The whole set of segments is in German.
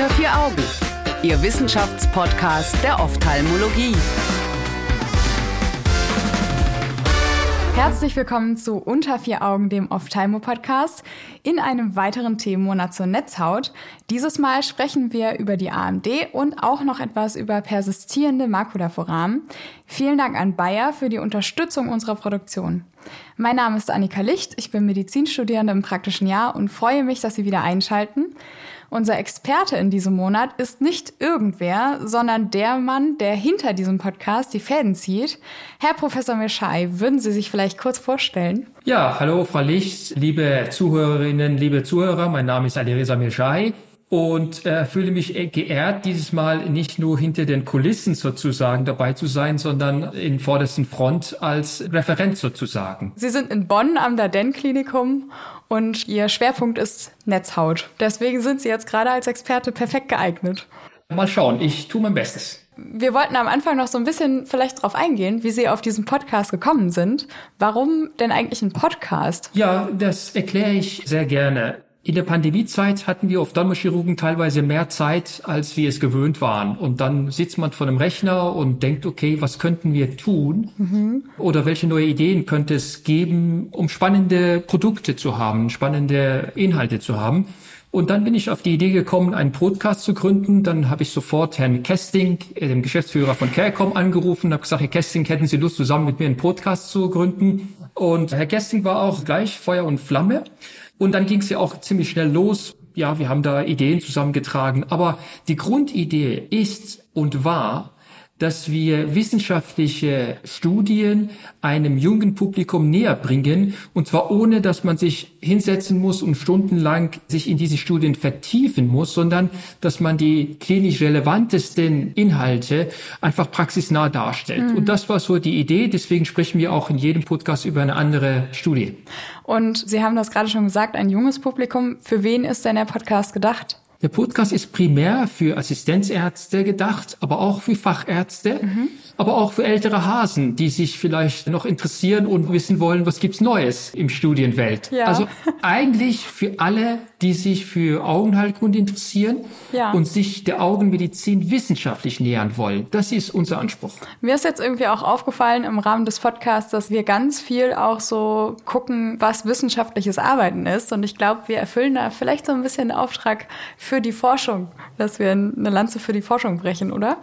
Unter vier Augen, Ihr Wissenschaftspodcast der Ophthalmologie. Herzlich willkommen zu Unter vier Augen, dem Ophthalmo-Podcast, in einem weiteren Themenmonat zur Netzhaut. Dieses Mal sprechen wir über die AMD und auch noch etwas über persistierende Makulaforamen. Vielen Dank an Bayer für die Unterstützung unserer Produktion. Mein Name ist Annika Licht, ich bin Medizinstudierende im praktischen Jahr und freue mich, dass Sie wieder einschalten. Unser Experte in diesem Monat ist nicht irgendwer, sondern der Mann, der hinter diesem Podcast die Fäden zieht. Herr Professor Mischai, würden Sie sich vielleicht kurz vorstellen? Ja, hallo Frau Licht, liebe Zuhörerinnen, liebe Zuhörer, mein Name ist Alireza Mischai und äh, fühle mich geehrt, dieses Mal nicht nur hinter den Kulissen sozusagen dabei zu sein, sondern in vordersten Front als Referent sozusagen. Sie sind in Bonn am Darden-Klinikum und Ihr Schwerpunkt ist Netzhaut. Deswegen sind Sie jetzt gerade als Experte perfekt geeignet. Mal schauen, ich tue mein Bestes. Wir wollten am Anfang noch so ein bisschen vielleicht darauf eingehen, wie Sie auf diesen Podcast gekommen sind. Warum denn eigentlich ein Podcast? Ja, das erkläre ich sehr gerne. In der Pandemiezeit hatten wir Ophthalmochirurgen teilweise mehr Zeit, als wir es gewöhnt waren. Und dann sitzt man vor einem Rechner und denkt, okay, was könnten wir tun? Mhm. Oder welche neue Ideen könnte es geben, um spannende Produkte zu haben, spannende Inhalte zu haben? Und dann bin ich auf die Idee gekommen, einen Podcast zu gründen. Dann habe ich sofort Herrn Kesting, äh, dem Geschäftsführer von Carecom, angerufen und habe gesagt, Herr Kesting, hätten Sie Lust, zusammen mit mir einen Podcast zu gründen? Und Herr Kesting war auch gleich Feuer und Flamme. Und dann ging es ja auch ziemlich schnell los. Ja, wir haben da Ideen zusammengetragen. Aber die Grundidee ist und war, dass wir wissenschaftliche Studien einem jungen Publikum näher bringen, und zwar ohne, dass man sich hinsetzen muss und stundenlang sich in diese Studien vertiefen muss, sondern dass man die klinisch relevantesten Inhalte einfach praxisnah darstellt. Mhm. Und das war so die Idee, deswegen sprechen wir auch in jedem Podcast über eine andere Studie. Und Sie haben das gerade schon gesagt, ein junges Publikum. Für wen ist denn der Podcast gedacht? Der Podcast ist primär für Assistenzärzte gedacht, aber auch für Fachärzte, mhm. aber auch für ältere Hasen, die sich vielleicht noch interessieren und wissen wollen, was gibt's Neues im Studienwelt. Ja. Also eigentlich für alle, die sich für Augenheilkunde interessieren ja. und sich der Augenmedizin wissenschaftlich nähern wollen. Das ist unser Anspruch. Mir ist jetzt irgendwie auch aufgefallen im Rahmen des Podcasts, dass wir ganz viel auch so gucken, was wissenschaftliches Arbeiten ist. Und ich glaube, wir erfüllen da vielleicht so ein bisschen den Auftrag für die Forschung, dass wir eine Lanze für die Forschung brechen, oder?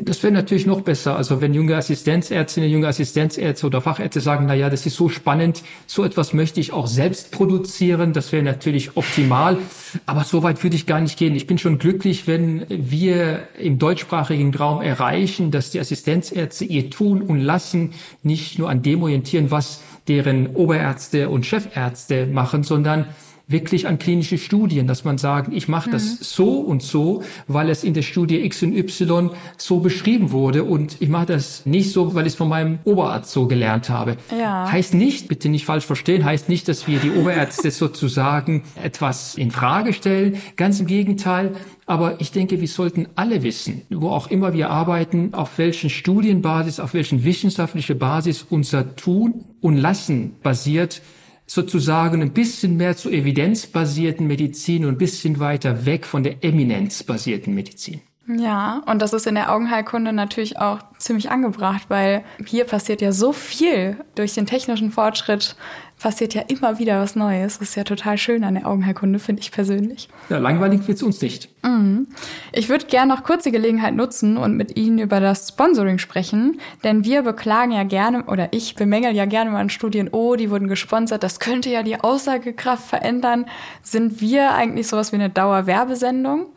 Das wäre natürlich noch besser. Also wenn junge Assistenzärztinnen, junge Assistenzärzte oder Fachärzte sagen, na ja, das ist so spannend, so etwas möchte ich auch selbst produzieren, das wäre natürlich optimal. Aber so weit würde ich gar nicht gehen. Ich bin schon glücklich, wenn wir im deutschsprachigen Raum erreichen, dass die Assistenzärzte ihr Tun und Lassen nicht nur an dem orientieren, was deren Oberärzte und Chefärzte machen, sondern wirklich an klinische Studien, dass man sagt, ich mache das mhm. so und so, weil es in der Studie X und Y so beschrieben wurde und ich mache das nicht so, weil ich es von meinem Oberarzt so gelernt habe. Ja. Heißt nicht, bitte nicht falsch verstehen, heißt nicht, dass wir die Oberärzte sozusagen etwas in Frage stellen. Ganz im Gegenteil. Aber ich denke, wir sollten alle wissen, wo auch immer wir arbeiten, auf welchen Studienbasis, auf welchen wissenschaftliche Basis unser Tun und Lassen basiert, sozusagen ein bisschen mehr zur evidenzbasierten Medizin und ein bisschen weiter weg von der eminenzbasierten Medizin. Ja, und das ist in der Augenheilkunde natürlich auch ziemlich angebracht, weil hier passiert ja so viel durch den technischen Fortschritt, passiert ja immer wieder was Neues. Das ist ja total schön an der Augenheilkunde, finde ich persönlich. Ja, langweilig wird's uns nicht. Mhm. Ich würde gerne noch kurz die Gelegenheit nutzen und mit Ihnen über das Sponsoring sprechen, denn wir beklagen ja gerne, oder ich bemängel ja gerne mal in Studien, oh, die wurden gesponsert, das könnte ja die Aussagekraft verändern. Sind wir eigentlich sowas wie eine Dauerwerbesendung?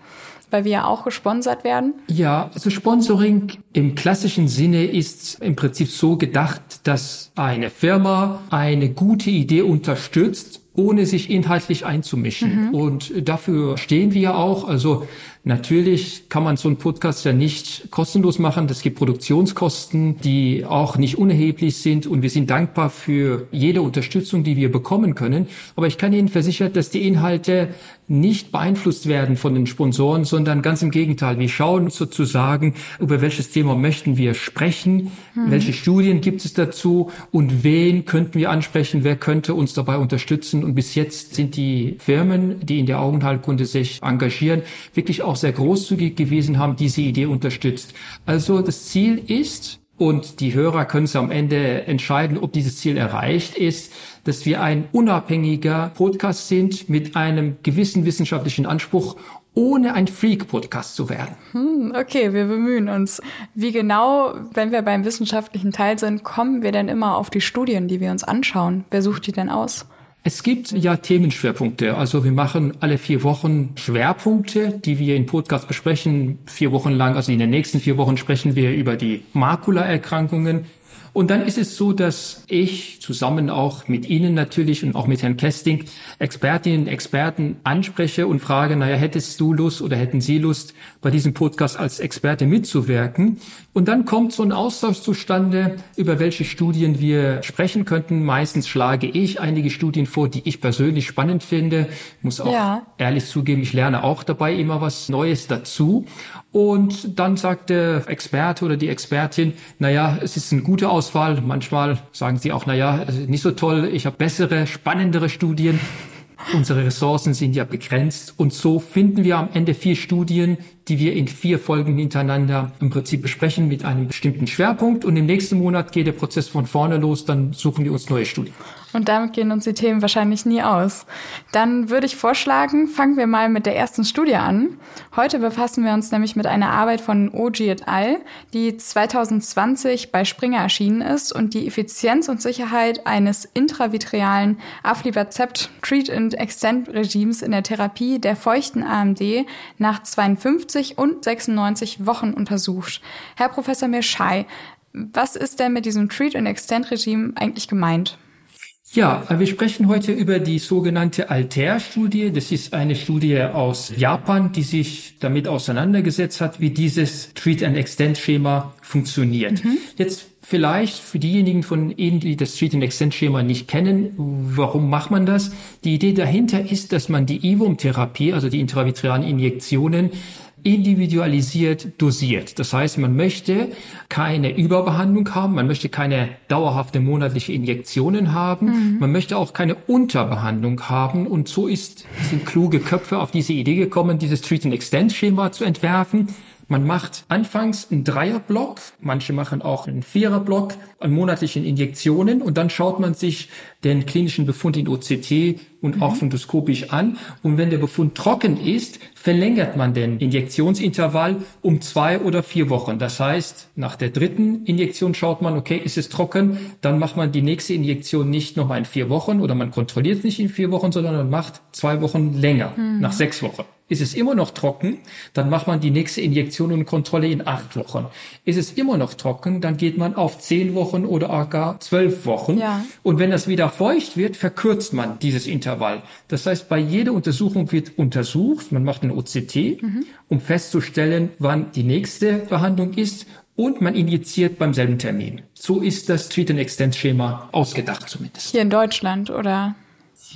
Weil wir ja auch gesponsert werden? Ja, also Sponsoring im klassischen Sinne ist im Prinzip so gedacht, dass eine Firma eine gute Idee unterstützt ohne sich inhaltlich einzumischen. Mhm. Und dafür stehen wir auch. Also Natürlich kann man so einen Podcast ja nicht kostenlos machen. Das gibt Produktionskosten, die auch nicht unerheblich sind. Und wir sind dankbar für jede Unterstützung, die wir bekommen können. Aber ich kann Ihnen versichern, dass die Inhalte nicht beeinflusst werden von den Sponsoren, sondern ganz im Gegenteil. Wir schauen sozusagen, über welches Thema möchten wir sprechen, mhm. welche Studien gibt es dazu und wen könnten wir ansprechen, wer könnte uns dabei unterstützen. Und bis jetzt sind die Firmen, die in der Augenheilkunde sich engagieren, wirklich auch sehr großzügig gewesen, haben diese Idee unterstützt. Also das Ziel ist, und die Hörer können es am Ende entscheiden, ob dieses Ziel erreicht ist, dass wir ein unabhängiger Podcast sind mit einem gewissen wissenschaftlichen Anspruch ohne ein Freak-Podcast zu werden. Hm, okay, wir bemühen uns. Wie genau, wenn wir beim wissenschaftlichen Teil sind, kommen wir denn immer auf die Studien, die wir uns anschauen? Wer sucht die denn aus? Es gibt ja Themenschwerpunkte. Also wir machen alle vier Wochen Schwerpunkte, die wir in Podcast besprechen. Vier Wochen lang, also in den nächsten vier Wochen sprechen wir über die Makulaerkrankungen. Und dann ist es so, dass ich zusammen auch mit Ihnen natürlich und auch mit Herrn Kesting Expertinnen und Experten anspreche und frage, naja, hättest du Lust oder hätten Sie Lust, bei diesem Podcast als Experte mitzuwirken? Und dann kommt so ein Austausch zustande, über welche Studien wir sprechen könnten. Meistens schlage ich einige Studien vor, die ich persönlich spannend finde. Ich muss auch ja. ehrlich zugeben, ich lerne auch dabei immer was Neues dazu. Und dann sagt der Experte oder die Expertin, naja, es ist eine gute Auswahl. Manchmal sagen sie auch, naja, nicht so toll, ich habe bessere, spannendere Studien. Unsere Ressourcen sind ja begrenzt und so finden wir am Ende vier Studien, die wir in vier Folgen hintereinander im Prinzip besprechen mit einem bestimmten Schwerpunkt und im nächsten Monat geht der Prozess von vorne los, dann suchen wir uns neue Studien. Und damit gehen uns die Themen wahrscheinlich nie aus. Dann würde ich vorschlagen, fangen wir mal mit der ersten Studie an. Heute befassen wir uns nämlich mit einer Arbeit von Oji et al., die 2020 bei Springer erschienen ist und die Effizienz und Sicherheit eines intravitrealen Aflibercept Treat and Extend Regimes in der Therapie der feuchten AMD nach 52 und 96 Wochen untersucht. Herr Professor Mirschai, was ist denn mit diesem Treat and Extend Regime eigentlich gemeint? Ja, wir sprechen heute über die sogenannte Alter-Studie. Das ist eine Studie aus Japan, die sich damit auseinandergesetzt hat, wie dieses Treat-and-Extend-Schema funktioniert. Mhm. Jetzt vielleicht für diejenigen von Ihnen, die das Treat-and-Extend-Schema nicht kennen, warum macht man das? Die Idee dahinter ist, dass man die IVUM-Therapie, also die intravitrealen Injektionen, individualisiert dosiert. Das heißt, man möchte keine Überbehandlung haben, man möchte keine dauerhafte monatliche Injektionen haben, mhm. man möchte auch keine Unterbehandlung haben und so ist, sind kluge Köpfe auf diese Idee gekommen, dieses Treat and Extend Schema zu entwerfen. Man macht anfangs einen Dreierblock, manche machen auch einen Viererblock an monatlichen Injektionen und dann schaut man sich den klinischen Befund in OCT und mhm. auch fundoskopisch an. Und wenn der Befund trocken ist, verlängert man den Injektionsintervall um zwei oder vier Wochen. Das heißt, nach der dritten Injektion schaut man, okay, ist es trocken, dann macht man die nächste Injektion nicht nochmal in vier Wochen oder man kontrolliert es nicht in vier Wochen, sondern man macht zwei Wochen länger, mhm. nach sechs Wochen. Ist es immer noch trocken, dann macht man die nächste Injektion und Kontrolle in acht Wochen. Ist es immer noch trocken, dann geht man auf zehn Wochen oder gar zwölf Wochen. Ja. Und wenn das wieder feucht wird, verkürzt man dieses Intervall. Das heißt, bei jeder Untersuchung wird untersucht, man macht ein OCT, mhm. um festzustellen, wann die nächste Behandlung ist und man injiziert beim selben Termin. So ist das Treat-and-Extend-Schema ausgedacht zumindest. Hier in Deutschland, oder?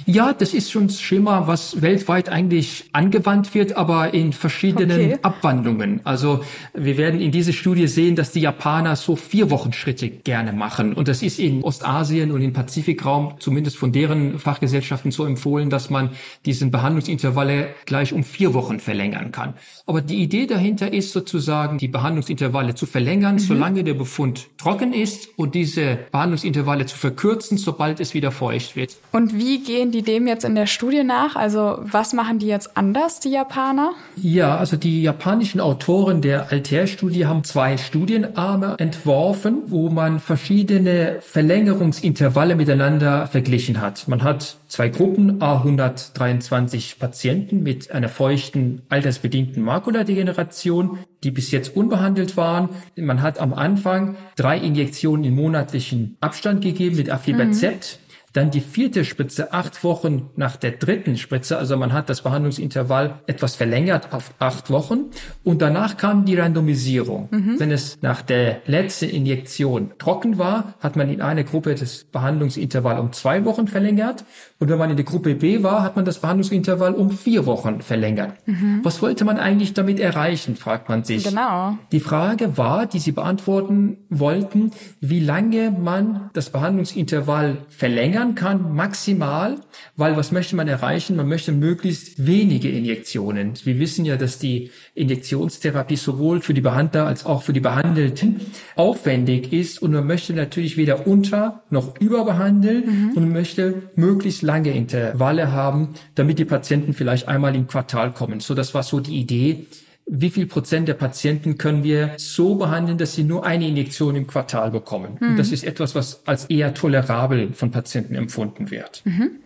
Ja, das ist schon ein Schema, was weltweit eigentlich angewandt wird, aber in verschiedenen okay. Abwandlungen. Also wir werden in dieser Studie sehen, dass die Japaner so vier Wochen Schritte gerne machen. Und das ist in Ostasien und im Pazifikraum, zumindest von deren Fachgesellschaften so empfohlen, dass man diesen Behandlungsintervalle gleich um vier Wochen verlängern kann. Aber die Idee dahinter ist sozusagen, die Behandlungsintervalle zu verlängern, mhm. solange der Befund trocken ist und diese Behandlungsintervalle zu verkürzen, sobald es wieder feucht wird. Und wie gehen die dem jetzt in der Studie nach? Also was machen die jetzt anders, die Japaner? Ja, also die japanischen Autoren der Altair-Studie haben zwei Studienarme entworfen, wo man verschiedene Verlängerungsintervalle miteinander verglichen hat. Man hat zwei Gruppen, A123 Patienten mit einer feuchten, altersbedingten Makuladegeneration, die bis jetzt unbehandelt waren. Man hat am Anfang drei Injektionen in monatlichen Abstand gegeben mit Aflibercept. Mhm. Dann die vierte Spritze acht Wochen nach der dritten Spritze. Also man hat das Behandlungsintervall etwas verlängert auf acht Wochen. Und danach kam die Randomisierung. Mhm. Wenn es nach der letzten Injektion trocken war, hat man in einer Gruppe das Behandlungsintervall um zwei Wochen verlängert. Und wenn man in der Gruppe B war, hat man das Behandlungsintervall um vier Wochen verlängert. Mhm. Was wollte man eigentlich damit erreichen, fragt man sich. Genau. Die Frage war, die sie beantworten wollten, wie lange man das Behandlungsintervall verlängert verlängern kann, maximal, weil was möchte man erreichen? Man möchte möglichst wenige Injektionen. Wir wissen ja, dass die Injektionstherapie sowohl für die Behandler als auch für die Behandelten aufwendig ist und man möchte natürlich weder unter noch überbehandeln mhm. und möchte möglichst lange Intervalle haben, damit die Patienten vielleicht einmal im Quartal kommen. So, das war so die Idee wie viel Prozent der Patienten können wir so behandeln, dass sie nur eine Injektion im Quartal bekommen. Mhm. Und das ist etwas, was als eher tolerabel von Patienten empfunden wird. Mhm.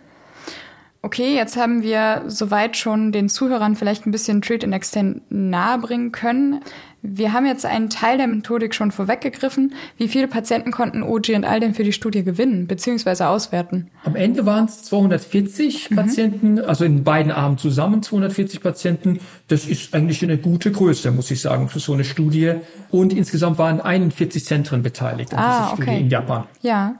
Okay, jetzt haben wir soweit schon den Zuhörern vielleicht ein bisschen Treat and Extend nahebringen können. Wir haben jetzt einen Teil der Methodik schon vorweggegriffen. Wie viele Patienten konnten OG und all denn für die Studie gewinnen bzw. auswerten? Am Ende waren es 240 mhm. Patienten, also in beiden Armen zusammen 240 Patienten. Das ist eigentlich eine gute Größe, muss ich sagen, für so eine Studie. Und insgesamt waren 41 Zentren beteiligt an ah, dieser Studie okay. in Japan. Ja.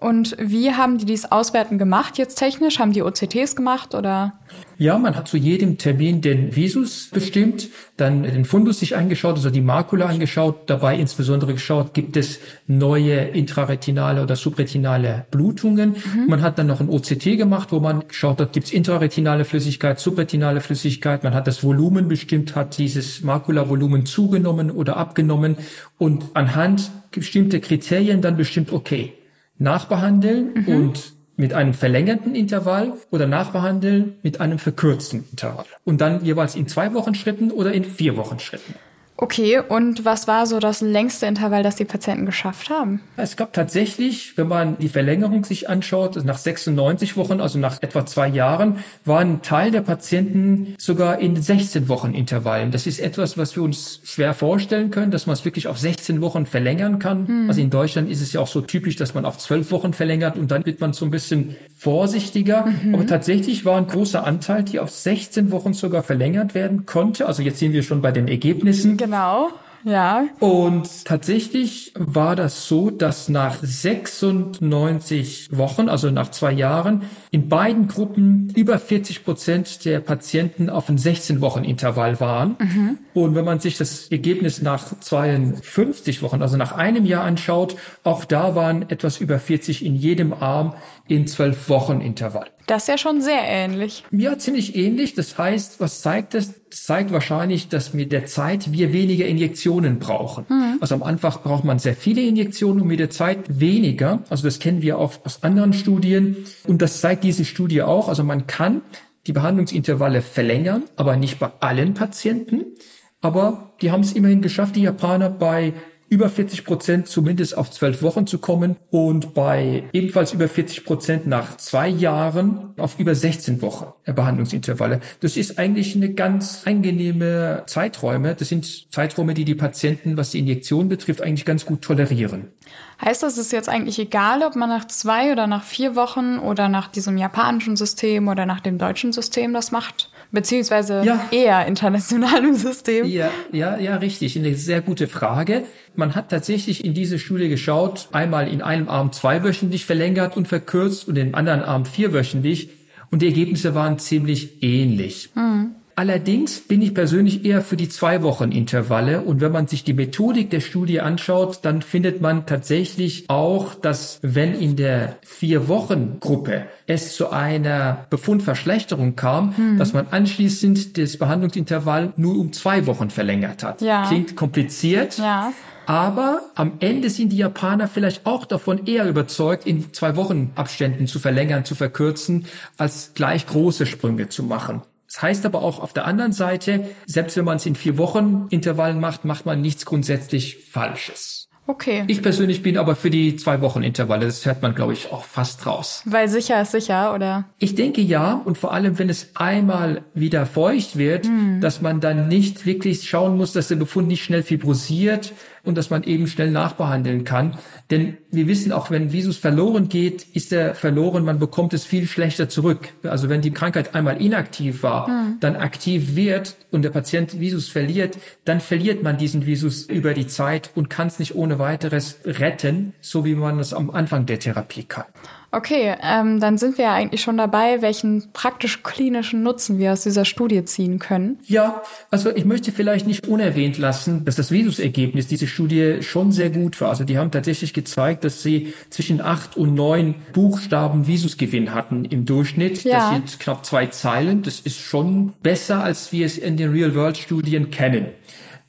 Und wie haben die dies Auswerten gemacht jetzt technisch? Haben die OCTs gemacht oder? Ja, man hat zu jedem Termin den Visus bestimmt, dann den Fundus sich angeschaut, also die Makula angeschaut, dabei insbesondere geschaut, gibt es neue intraretinale oder subretinale Blutungen. Mhm. Man hat dann noch ein OCT gemacht, wo man geschaut hat, gibt es intraretinale Flüssigkeit, subretinale Flüssigkeit. Man hat das Volumen bestimmt, hat dieses Makulavolumen zugenommen oder abgenommen und anhand bestimmter Kriterien dann bestimmt, okay, nachbehandeln mhm. und mit einem verlängerten Intervall oder nachbehandeln mit einem verkürzten Intervall. Und dann jeweils in zwei Wochen Schritten oder in vier Wochen Schritten. Okay, und was war so das längste Intervall, das die Patienten geschafft haben? Es gab tatsächlich, wenn man die Verlängerung sich anschaut, nach 96 Wochen, also nach etwa zwei Jahren, war ein Teil der Patienten sogar in 16 Wochen Intervallen. Das ist etwas, was wir uns schwer vorstellen können, dass man es wirklich auf 16 Wochen verlängern kann. Hm. Also in Deutschland ist es ja auch so typisch, dass man auf 12 Wochen verlängert und dann wird man so ein bisschen vorsichtiger. Mhm. Aber tatsächlich war ein großer Anteil, die auf 16 Wochen sogar verlängert werden konnte. Also jetzt sehen wir schon bei den Ergebnissen. Genau. Ja. Und tatsächlich war das so, dass nach 96 Wochen, also nach zwei Jahren, in beiden Gruppen über 40 Prozent der Patienten auf ein 16 Wochen Intervall waren. Mhm. Und wenn man sich das Ergebnis nach 52 Wochen, also nach einem Jahr anschaut, auch da waren etwas über 40 in jedem Arm in zwölf Wochen Intervall. Das ist ja schon sehr ähnlich. Ja, ziemlich ähnlich. Das heißt, was zeigt das? Das zeigt wahrscheinlich, dass mit der Zeit wir weniger Injektionen brauchen. Mhm. Also am Anfang braucht man sehr viele Injektionen und mit der Zeit weniger. Also das kennen wir auch aus anderen Studien. Und das zeigt diese Studie auch. Also man kann die Behandlungsintervalle verlängern, aber nicht bei allen Patienten. Aber die haben es immerhin geschafft, die Japaner bei über 40 Prozent zumindest auf zwölf Wochen zu kommen und bei ebenfalls über 40 Prozent nach zwei Jahren auf über 16 Wochen Behandlungsintervalle. Das ist eigentlich eine ganz angenehme Zeiträume. Das sind Zeiträume, die die Patienten, was die Injektion betrifft, eigentlich ganz gut tolerieren. Heißt das, es ist jetzt eigentlich egal, ob man nach zwei oder nach vier Wochen oder nach diesem japanischen System oder nach dem deutschen System das macht? Beziehungsweise ja. eher internationalem System? Ja, ja, ja, richtig. Eine sehr gute Frage. Man hat tatsächlich in diese Studie geschaut, einmal in einem Arm zweiwöchentlich verlängert und verkürzt und im anderen Arm vierwöchentlich. Und die Ergebnisse waren ziemlich ähnlich. Mhm. Allerdings bin ich persönlich eher für die zwei Wochen Intervalle. Und wenn man sich die Methodik der Studie anschaut, dann findet man tatsächlich auch, dass wenn in der vier Wochen Gruppe es zu einer Befundverschlechterung kam, hm. dass man anschließend das Behandlungsintervall nur um zwei Wochen verlängert hat. Ja. Klingt kompliziert. Ja. Aber am Ende sind die Japaner vielleicht auch davon eher überzeugt, in zwei Wochen Abständen zu verlängern, zu verkürzen, als gleich große Sprünge zu machen. Das heißt aber auch auf der anderen Seite, selbst wenn man es in vier Wochen Intervallen macht, macht man nichts grundsätzlich Falsches. Okay. Ich persönlich bin aber für die zwei Wochen Intervalle. Das hört man, glaube ich, auch fast raus. Weil sicher ist sicher, oder? Ich denke ja. Und vor allem, wenn es einmal wieder feucht wird, hm. dass man dann nicht wirklich schauen muss, dass der Befund nicht schnell fibrosiert und dass man eben schnell nachbehandeln kann. Denn wir wissen auch, wenn Visus verloren geht, ist er verloren, man bekommt es viel schlechter zurück. Also wenn die Krankheit einmal inaktiv war, hm. dann aktiv wird und der Patient Visus verliert, dann verliert man diesen Visus über die Zeit und kann es nicht ohne weiteres retten, so wie man es am Anfang der Therapie kann. Okay, ähm, dann sind wir ja eigentlich schon dabei, welchen praktisch klinischen Nutzen wir aus dieser Studie ziehen können. Ja, also ich möchte vielleicht nicht unerwähnt lassen, dass das Visusergebnis dieser Studie schon sehr gut war. Also die haben tatsächlich gezeigt, dass sie zwischen acht und neun Buchstaben Visusgewinn hatten im Durchschnitt. Ja. Das sind knapp zwei Zeilen. Das ist schon besser, als wir es in den Real-World-Studien kennen.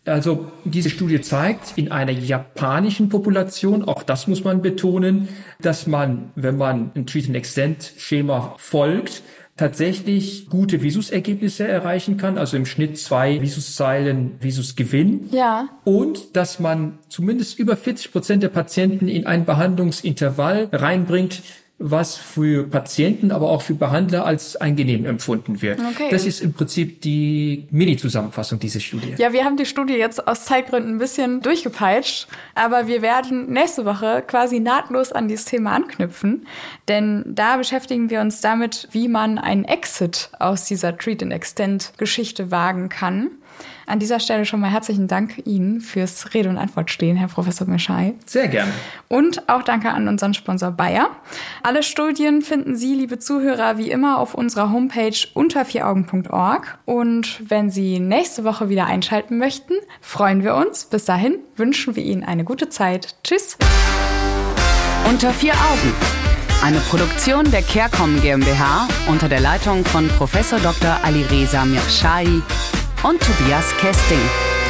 Also diese Studie zeigt in einer japanischen Population, auch das muss man betonen, dass man, wenn man ein Treat and Extend Schema folgt, tatsächlich gute Visusergebnisse erreichen kann, also im Schnitt zwei Visuszeilen Visusgewinn. Ja. Und dass man zumindest über 40 Prozent der Patienten in ein Behandlungsintervall reinbringt, was für Patienten, aber auch für Behandler als angenehm empfunden wird. Okay. Das ist im Prinzip die Mini-Zusammenfassung dieser Studie. Ja, wir haben die Studie jetzt aus Zeitgründen ein bisschen durchgepeitscht, aber wir werden nächste Woche quasi nahtlos an dieses Thema anknüpfen, denn da beschäftigen wir uns damit, wie man einen Exit aus dieser Treat-and-Extend-Geschichte wagen kann. An dieser Stelle schon mal herzlichen Dank Ihnen fürs Rede und Antwort stehen, Herr Professor Mischai. Sehr gerne. Und auch danke an unseren Sponsor Bayer. Alle Studien finden Sie, liebe Zuhörer, wie immer auf unserer Homepage unter vieraugen.org. Und wenn Sie nächste Woche wieder einschalten möchten, freuen wir uns. Bis dahin wünschen wir Ihnen eine gute Zeit. Tschüss. Unter vier Augen. Eine Produktion der CareCom GmbH unter der Leitung von Professor Dr. Alireza Mirshahi und Tobias Kesting.